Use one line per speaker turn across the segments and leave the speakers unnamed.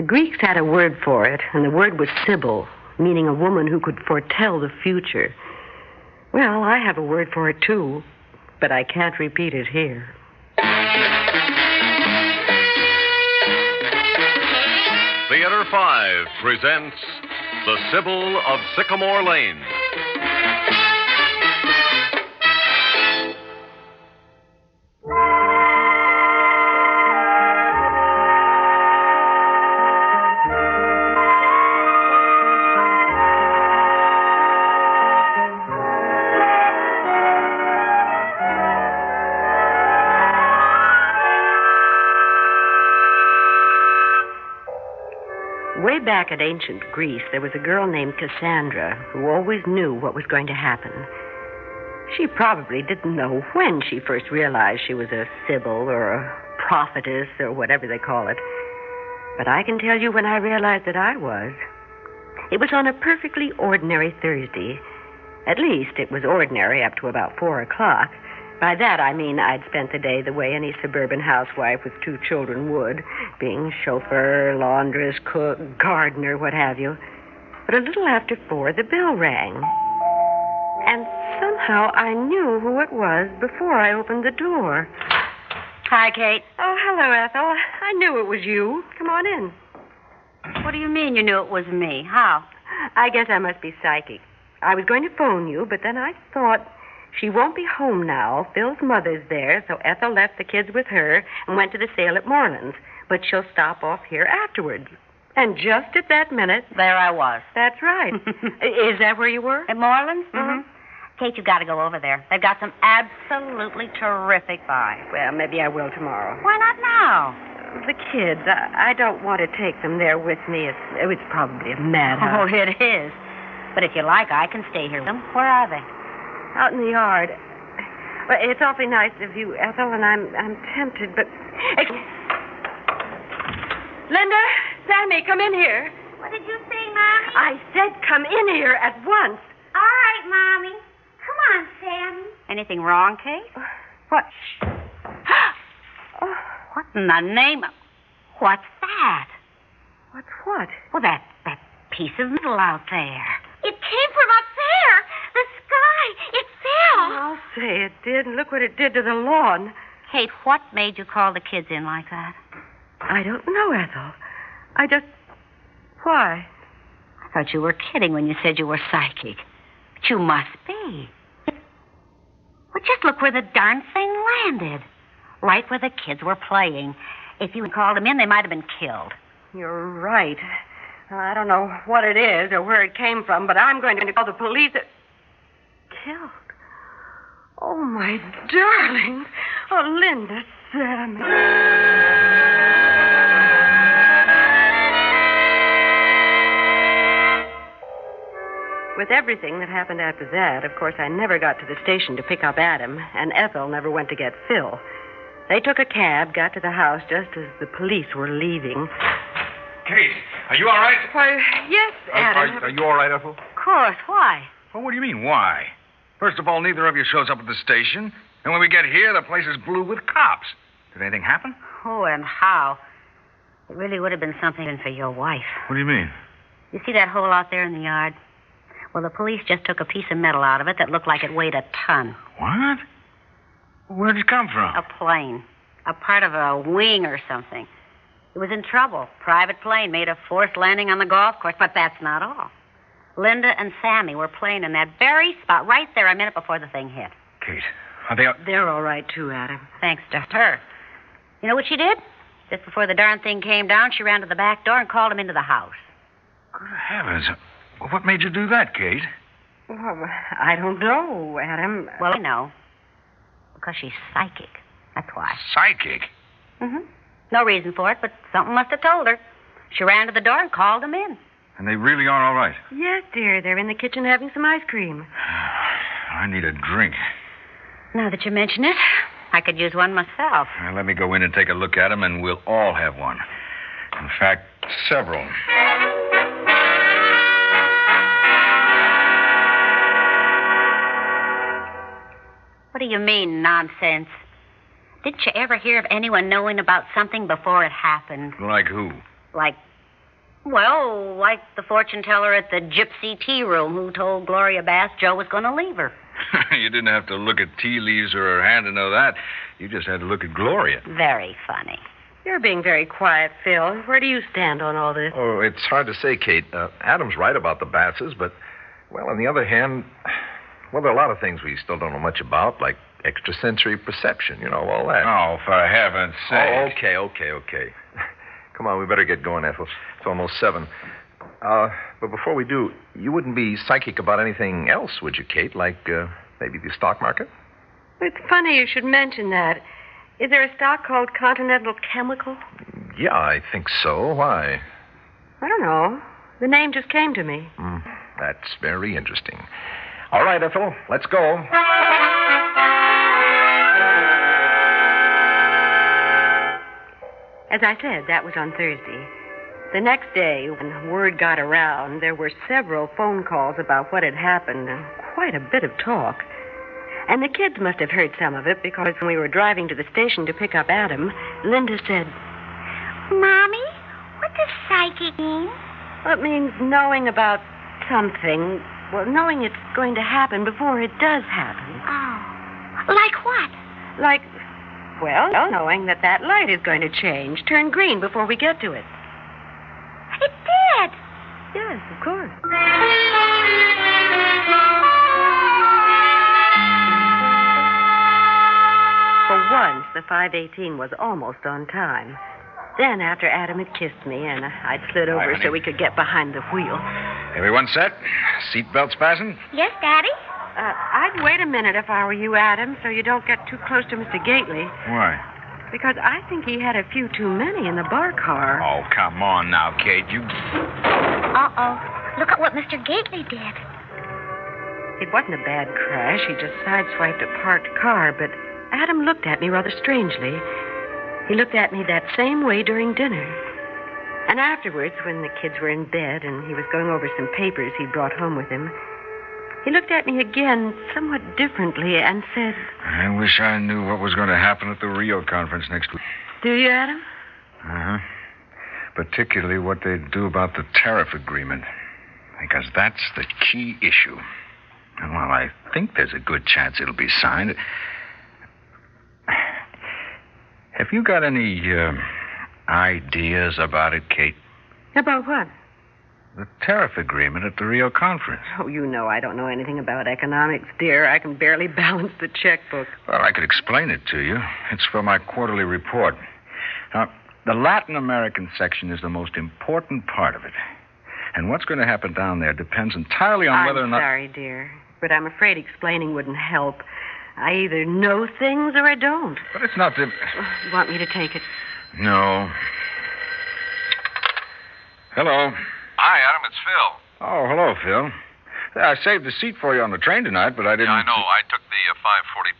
The Greeks had a word for it, and the word was Sibyl, meaning a woman who could foretell the future. Well, I have a word for it too, but I can't repeat it here.
Theater 5 presents The Sibyl of Sycamore Lane.
Back at ancient Greece, there was a girl named Cassandra who always knew what was going to happen. She probably didn't know when she first realized she was a sibyl or a prophetess or whatever they call it. But I can tell you when I realized that I was. It was on a perfectly ordinary Thursday. At least it was ordinary up to about four o'clock. By that I mean I'd spent the day the way any suburban housewife with two children would, being chauffeur, laundress, cook, gardener, what have you. But a little after four, the bell rang. And somehow I knew who it was before I opened the door.
Hi, Kate.
Oh, hello, Ethel. I knew it was you. Come on in.
What do you mean you knew it was me? How?
I guess I must be psychic. I was going to phone you, but then I thought she won't be home now. Phil's mother's there, so Ethel left the kids with her and went to the sale at Moreland's. But she'll stop off here afterwards. And just at that minute,
There I was.
that's right. Is that where you were?
At Moreland's?
Mhm.
Kate, you've got to go over there. They've got some absolutely terrific buys.
Well, maybe I will tomorrow.
Why not now?
The kids, I, I don't want to take them there with me. It's, it's probably a madhouse.
Oh, it is. But if you like, I can stay here with them. Where are they?
Out in the yard. Well, it's awfully nice of you, Ethel, and I'm I'm tempted, but. Hey. Linda, Sammy, come in here.
What did you say, Mommy?
I said come in here at once.
All right, Mommy. Come on, Sammy.
Anything wrong, Kate?
What?
What in the name of... What's that?
What's what?
Well, that, that piece of metal out there.
It came from up there. The sky. It fell.
I'll say it did, and look what it did to the lawn.
Kate, what made you call the kids in like that?
I don't know, Ethel. I just. Why?
I thought you were kidding when you said you were psychic. But you must be. Well, just look where the darn thing landed. Right where the kids were playing. If you had called them in, they might have been killed.
You're right. I don't know what it is or where it came from, but I'm going to call the police. Killed? Oh, my darling. Oh, Linda, Sammy. With everything that happened after that, of course, I never got to the station to pick up Adam, and Ethel never went to get Phil. They took a cab, got to the house just as the police were leaving.
Kate, are you all right?
Why, yes,
Are,
Adam.
are, are you all right, Ethel?
Of course. Why?
Well, what do you mean, why? First of all, neither of you shows up at the station. And when we get here, the place is blue with cops. Did anything happen?
Oh, and how? It really would have been something for your wife.
What do you mean?
You see that hole out there in the yard? Well, the police just took a piece of metal out of it that looked like it weighed a ton.
What? Where'd it come from?
A plane. A part of a wing or something. It was in trouble. Private plane made a forced landing on the golf course, but that's not all. Linda and Sammy were playing in that very spot right there a minute before the thing hit.
Kate, are they.
They're all right, too, Adam.
Thanks to her. You know what she did? Just before the darn thing came down, she ran to the back door and called him into the house.
Good heavens. What made you do that, Kate?
Well, I don't know, Adam.
Well, I know. Because she's psychic. That's why.
Psychic?
Mm-hmm. No reason for it, but something must have told her. She ran to the door and called him in.
And they really are all right.
Yes, dear. They're in the kitchen having some ice cream.
I need a drink.
Now that you mention it, I could use one myself.
Now, let me go in and take a look at them, and we'll all have one. In fact, several.
What do you mean, nonsense? Didn't you ever hear of anyone knowing about something before it happened?
Like who?
Like, well, like the fortune teller at the Gypsy Tea Room who told Gloria Bass Joe was going to leave her.
you didn't have to look at tea leaves or her hand to know that. You just had to look at Gloria.
Very funny.
You're being very quiet, Phil. Where do you stand on all this?
Oh, it's hard to say, Kate. Uh, Adam's right about the Basses, but, well, on the other hand, well, there are a lot of things we still don't know much about, like extrasensory perception, you know, all that.
Oh, for heaven's sake.
Oh, okay, okay, okay. Come on, we better get going, Ethel. It's almost seven. Uh, but before we do, you wouldn't be psychic about anything else, would you, Kate? Like uh, maybe the stock market?
It's funny you should mention that. Is there a stock called Continental Chemical?
Yeah, I think so. Why?
I don't know. The name just came to me.
Mm, that's very interesting. All right, Ethel, let's go.
As I said, that was on Thursday. The next day, when word got around, there were several phone calls about what had happened and quite a bit of talk. And the kids must have heard some of it because when we were driving to the station to pick up Adam, Linda said,
Mommy, what does psychic mean?
Well, it means knowing about something. Well, knowing it's going to happen before it does happen.
Oh. Like what?
Like, well, knowing that that light is going to change, turn green before we get to it.
It did.
Yes, of course. For once, the 518 was almost on time. Then, after Adam had kissed me and I'd slid over
Hi,
so
honey.
we could get behind the wheel,
Everyone set? Seatbelts fastened?
Yes, Daddy?
uh, I'd wait a minute if I were you, Adam, so you don't get too close to Mr. Gately.
Why?
Because I think he had a few too many in the bar car.
Oh, come on now, Kate. You.
Uh-oh. Look at what Mr. Gately did.
It wasn't a bad crash. He just sideswiped a parked car, but Adam looked at me rather strangely. He looked at me that same way during dinner. And afterwards, when the kids were in bed and he was going over some papers he'd brought home with him, he looked at me again somewhat differently and said,
I wish I knew what was going to happen at the Rio conference next week.
Do you, Adam?
Uh huh. Particularly what they'd do about the tariff agreement. Because that's the key issue. And while I think there's a good chance it'll be signed. Have you got any uh, ideas about it, Kate?
About what?
The tariff agreement at the Rio conference.
Oh, you know I don't know anything about economics, dear. I can barely balance the checkbook.
Well, I could explain it to you. It's for my quarterly report. Now, the Latin American section is the most important part of it. And what's going to happen down there depends entirely on
I'm
whether or not.
sorry, dear, but I'm afraid explaining wouldn't help. I either know things or I don't.
But it's not the.
Oh, you want me to take it?
No. Hello.
Hi, Adam. It's Phil.
Oh, hello, Phil. I saved the seat for you on the train tonight, but I didn't.
Yeah, I know. I took the uh, 542.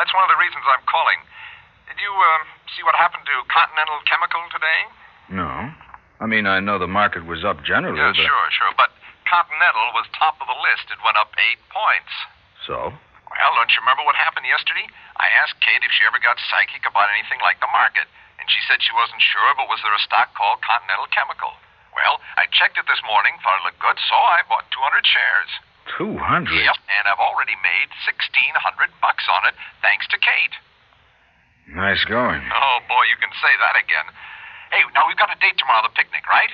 That's one of the reasons I'm calling. Did you uh, see what happened to Continental Chemical today?
No. I mean, I know the market was up generally,
Yeah,
but.
sure, sure. But Continental was top of the list. It went up eight points.
So?
Well, don't you remember what happened yesterday? I asked Kate if she ever got psychic about anything like the market, and she said she wasn't sure, but was there a stock called Continental Chemical? Well, I checked it this morning, thought it looked good, so I bought 200 shares.
200?
Yep, and I've already made 1600 bucks on it, thanks to Kate.
Nice going.
Oh, boy, you can say that again. Hey, now we've got a date tomorrow, the picnic, right?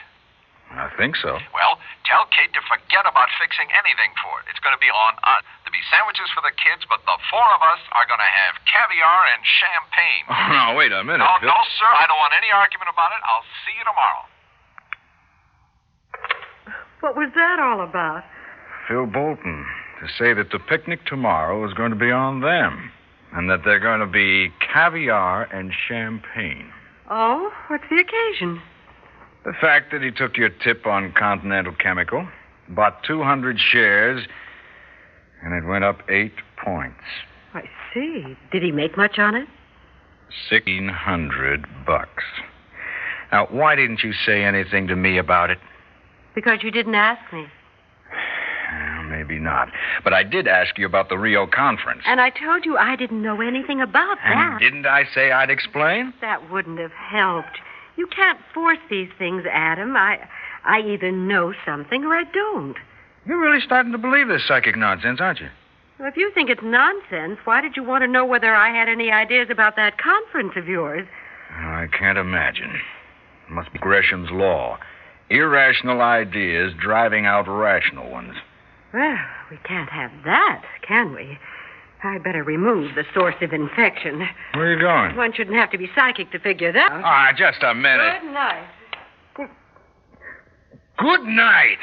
I think so.
Well, tell Kate to forget about fixing anything for it. It's going to be on us. There'll be sandwiches for the kids, but the four of us are going to have caviar and champagne.
Oh, no, wait a minute.
no,
Phil.
no, sir. I don't want any argument about it. I'll see you tomorrow.
What was that all about?
Phil Bolton to say that the picnic tomorrow is going to be on them and that they're going to be caviar and champagne.
Oh, what's the occasion?
The fact that he took your tip on Continental Chemical, bought 200 shares, and it went up eight points.
I see. Did he make much on it?
1600 bucks. Now, why didn't you say anything to me about it?
Because you didn't ask me.
Maybe not. But I did ask you about the Rio conference.
And I told you I didn't know anything about
And
that.
didn't I say I'd explain?
That wouldn't have helped. You can't force these things, Adam. I I either know something or I don't.
You're really starting to believe this psychic nonsense, aren't you?
Well, if you think it's nonsense, why did you want to know whether I had any ideas about that conference of yours?
I can't imagine. It must be Gresham's law. Irrational ideas driving out rational ones.
Well, we can't have that, can we? I better remove the source of infection.
Where are you going?
One shouldn't have to be psychic to figure that out.
Ah, just a minute.
Good night.
Good night.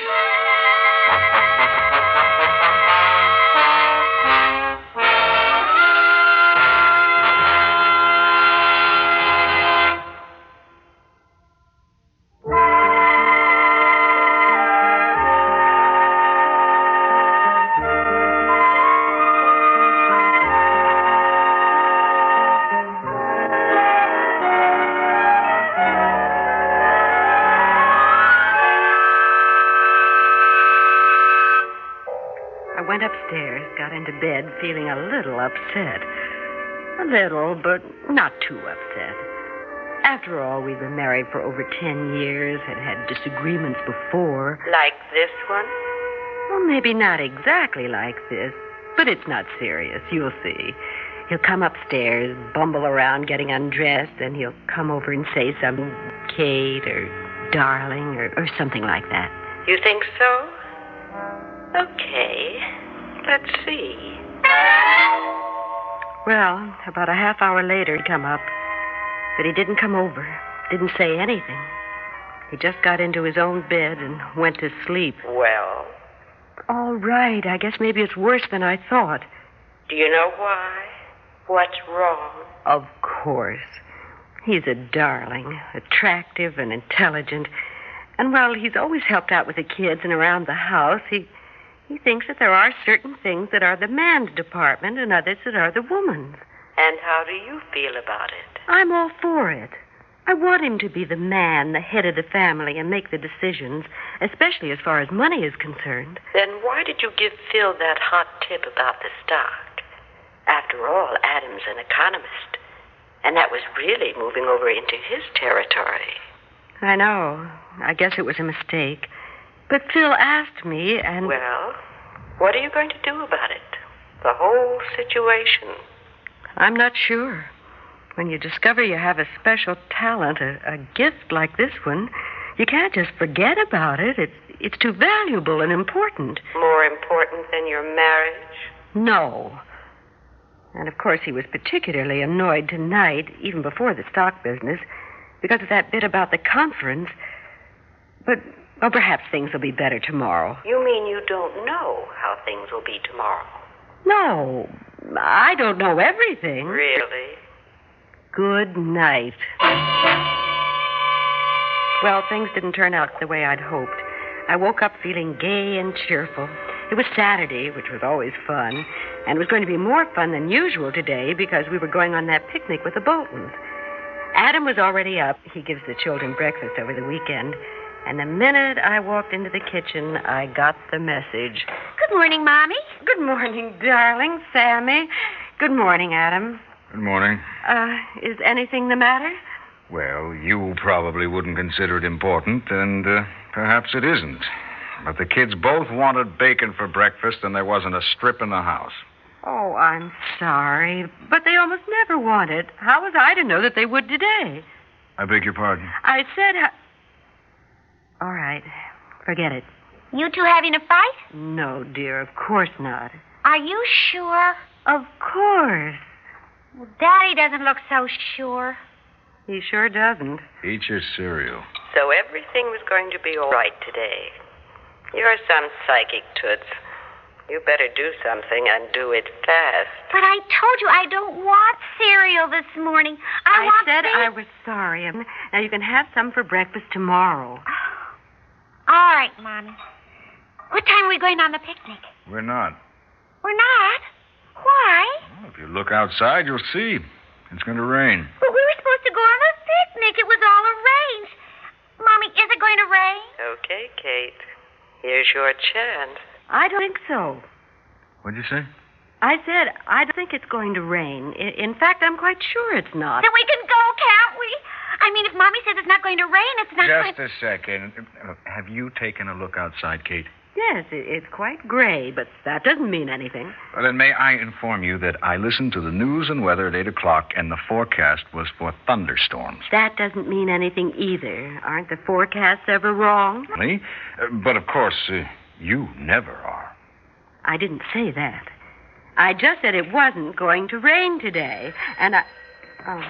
Bed, feeling a little upset. A little, but not too upset. After all, we've been married for over ten years and had disagreements before. Like this one? Well, maybe not exactly like this, but it's not serious. You'll see. He'll come upstairs, bumble around getting undressed, and he'll come over and say something, Kate or darling or, or something like that. You think so? Okay. Let's see. Well, about a half hour later, he'd come up. But he didn't come over, didn't say anything. He just got into his own bed and went to sleep.
Well,
All right, I guess maybe it's worse than I thought.
do you know why? What's wrong?
Of course. He's a darling, attractive and intelligent. And while he's always helped out with the kids and around the house, he he thinks that there are certain things that are the man's department and others that are the woman's.
And how do you feel about it?
I'm all for it. I want him to be the man, the head of the family, and make the decisions, especially as far as money is concerned.
Then why did you give Phil that hot tip about the stock? After all, Adam's an economist. And that was really moving over into his territory.
I know. I guess it was a mistake. But Phil asked me, and.
Well, what are you going to do about it? The whole situation.
I'm not sure. When you discover you have a special talent, a, a gift like this one, you can't just forget about it. It's, it's too valuable and important.
More important than your marriage?
No. And of course, he was particularly annoyed tonight, even before the stock business, because of that bit about the conference. But, well, perhaps things will be better tomorrow.
You mean you don't know how things will be tomorrow?
No, I don't know everything.
Really?
Good night. Well, things didn't turn out the way I'd hoped. I woke up feeling gay and cheerful. It was Saturday, which was always fun, and it was going to be more fun than usual today because we were going on that picnic with the Boltons. Adam was already up. He gives the children breakfast over the weekend. And the minute I walked into the kitchen, I got the message.
Good morning, Mommy.
Good morning, darling, Sammy. Good morning, Adam.
Good morning.
Uh, is anything the matter?
Well, you probably wouldn't consider it important, and uh, Perhaps it isn't. But the kids both wanted bacon for breakfast, and there wasn't a strip in the house.
Oh, I'm sorry, but they almost never want it. How was I to know that they would today?
I beg your pardon.
I said. How... All right, forget it.
You two having a fight?
No, dear, of course not.
Are you sure?
Of course.
Well, Daddy doesn't look so sure.
He sure doesn't.
Eat your cereal.
So everything was going to be all right today. You're some psychic, Toots. You better do something and do it fast.
But I told you I don't want cereal this morning. I, want
said
ba-
I was sorry. Now you can have some for breakfast tomorrow.
All right, Mommy. What time are we going on the picnic?
We're not.
We're not. Why?
Well, if you look outside, you'll see. It's going to rain.
But we were supposed to go on the picnic. It was all arranged. Mommy, is it going to rain?
Okay, Kate. Here's your chance.
I don't think so.
What'd you say?
I said I don't think it's going to rain. I- In fact, I'm quite sure it's not.
Then we can go, can't we? I mean, if Mommy says it's not going to rain, it's not going to...
Just a second. Have you taken a look outside, Kate?
Yes, it's quite gray, but that doesn't mean anything.
Well, then may I inform you that I listened to the news and weather at 8 o'clock, and the forecast was for thunderstorms.
That doesn't mean anything either. Aren't the forecasts ever wrong?
Really? Uh, but of course, uh, you never are.
I didn't say that. I just said it wasn't going to rain today, and I. Oh.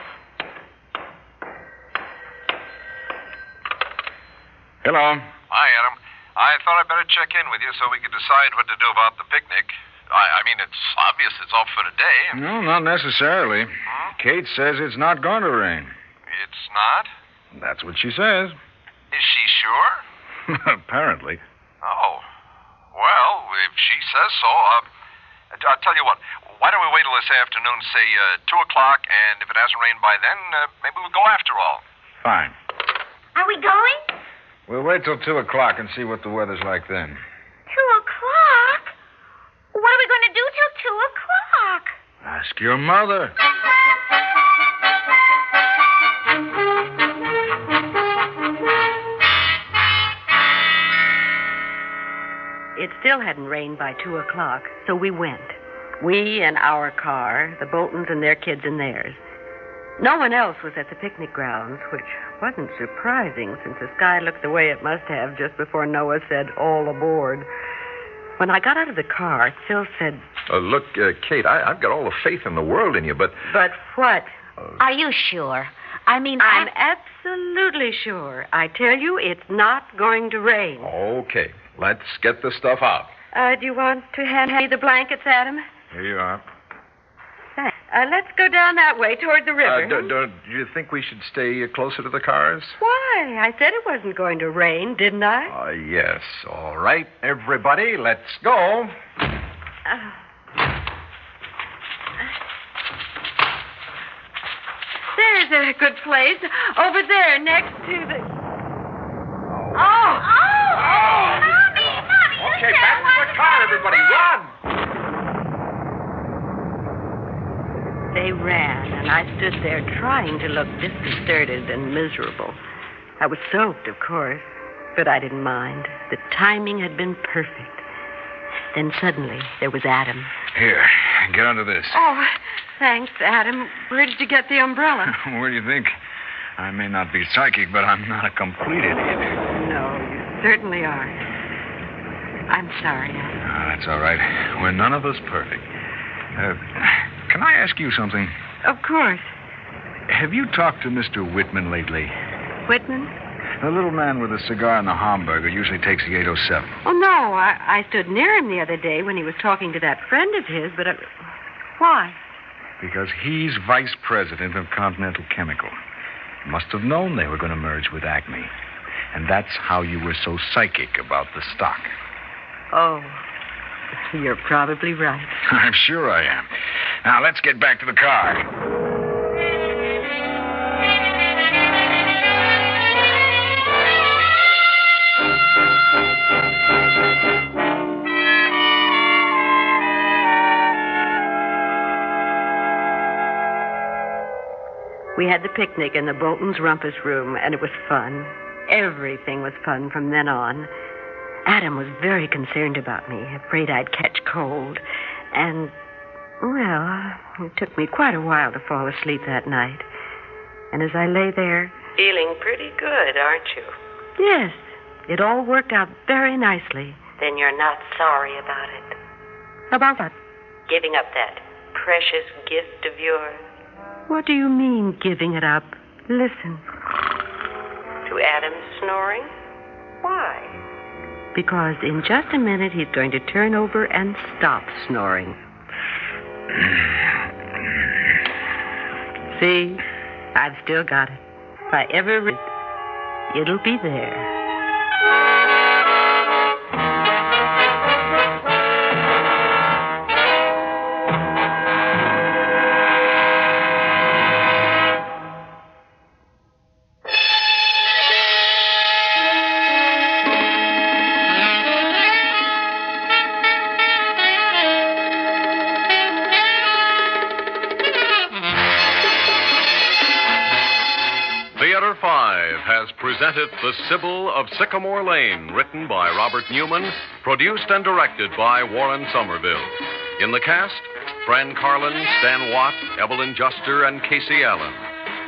Hello.
Hi, Adam. I thought I'd better check in with you so we could decide what to do about the picnic. I, I mean, it's obvious it's off for today.
No, not necessarily. Kate says it's not going to rain.
It's not?
That's what she says.
Is she sure?
Apparently.
Oh. Well, if she says so, uh, I'll tell you what. Why don't we wait till this afternoon, say uh, 2 o'clock, and if it hasn't rained by then, uh, maybe we'll go after all.
Fine.
Are we going?
We'll wait till 2 o'clock and see what the weather's like then.
Two o'clock? What are we going to do till two o'clock?
Ask your mother.
It still hadn't rained by two o'clock, so we went. We in our car, the Boltons and their kids in theirs. No one else was at the picnic grounds, which wasn't surprising since the sky looked the way it must have just before Noah said, all aboard. When I got out of the car, Phil said,
Uh, look, uh, Kate, I, I've got all the faith in the world in you, but
But what?
Are you sure? I mean,
I'm
I...
absolutely sure. I tell you, it's not going to rain.
okay, let's get the stuff out.
Uh, do you want to hand me the blankets, Adam?
Here you are.
Thanks. Uh, let's go down that way toward the river.
Uh, do, do, do you think we should stay uh, closer to the cars?
Why? I said it wasn't going to rain, didn't I?
Uh, yes. All right, everybody, let's go.
Uh, there's a good place. Over there, next to the.
Oh! Oh! Oh! Mommy! Mommy!
Okay,
said
back to the car, everybody. Run!
They ran, and I stood there trying to look disconcerted and miserable. I was soaked, of course, but I didn't mind. The timing had been perfect. Then suddenly there was Adam.
Here, get under this.
Oh, thanks, Adam. Where did you get the umbrella?
Where do you think? I may not be psychic, but I'm not a complete idiot.
No, you certainly aren't. I'm sorry, Adam.
Ah, that's all right. We're none of us perfect. Uh, can I ask you something?
Of course.
Have you talked to Mr. Whitman lately?
Whitman?
The little man with the cigar and the hamburger usually takes the 807.
Oh, no. I, I stood near him the other day when he was talking to that friend of his, but. I... Why?
Because he's vice president of Continental Chemical. Must have known they were going to merge with Acme. And that's how you were so psychic about the stock.
Oh, you're probably right.
I'm sure I am. Now, let's get back to the car.
We had the picnic in the Bolton's rumpus room, and it was fun. Everything was fun from then on. Adam was very concerned about me, afraid I'd catch cold. And, well, it took me quite a while to fall asleep that night. And as I lay there.
Feeling pretty good, aren't you?
Yes, it all worked out very nicely.
Then you're not sorry about it.
About what?
Giving up that precious gift of yours.
What do you mean, giving it up? Listen.
To Adam's snoring? Why?
Because in just a minute he's going to turn over and stop snoring. See? I've still got it. If I ever read it, it'll be there.
5 has presented The Sybil of Sycamore Lane, written by Robert Newman, produced and directed by Warren Somerville. In the cast, Fran Carlin, Stan Watt, Evelyn Juster, and Casey Allen.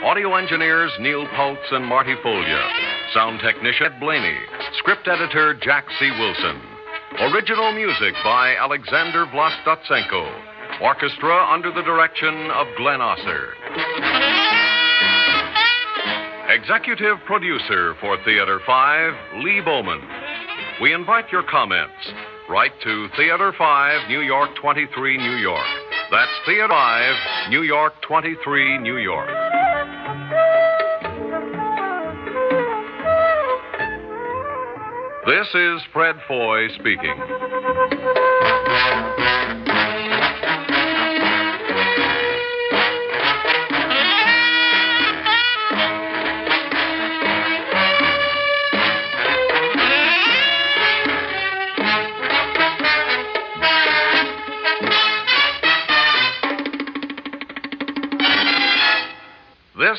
Audio engineers Neil Pultz and Marty Folia. Sound technician Ed Blaney. Script editor Jack C. Wilson. Original music by Alexander Vlastotsenko. Orchestra under the direction of Glenn Osser. Executive producer for Theater 5, Lee Bowman. We invite your comments. Write to Theater 5, New York 23, New York. That's Theater 5, New York 23, New York. This is Fred Foy speaking.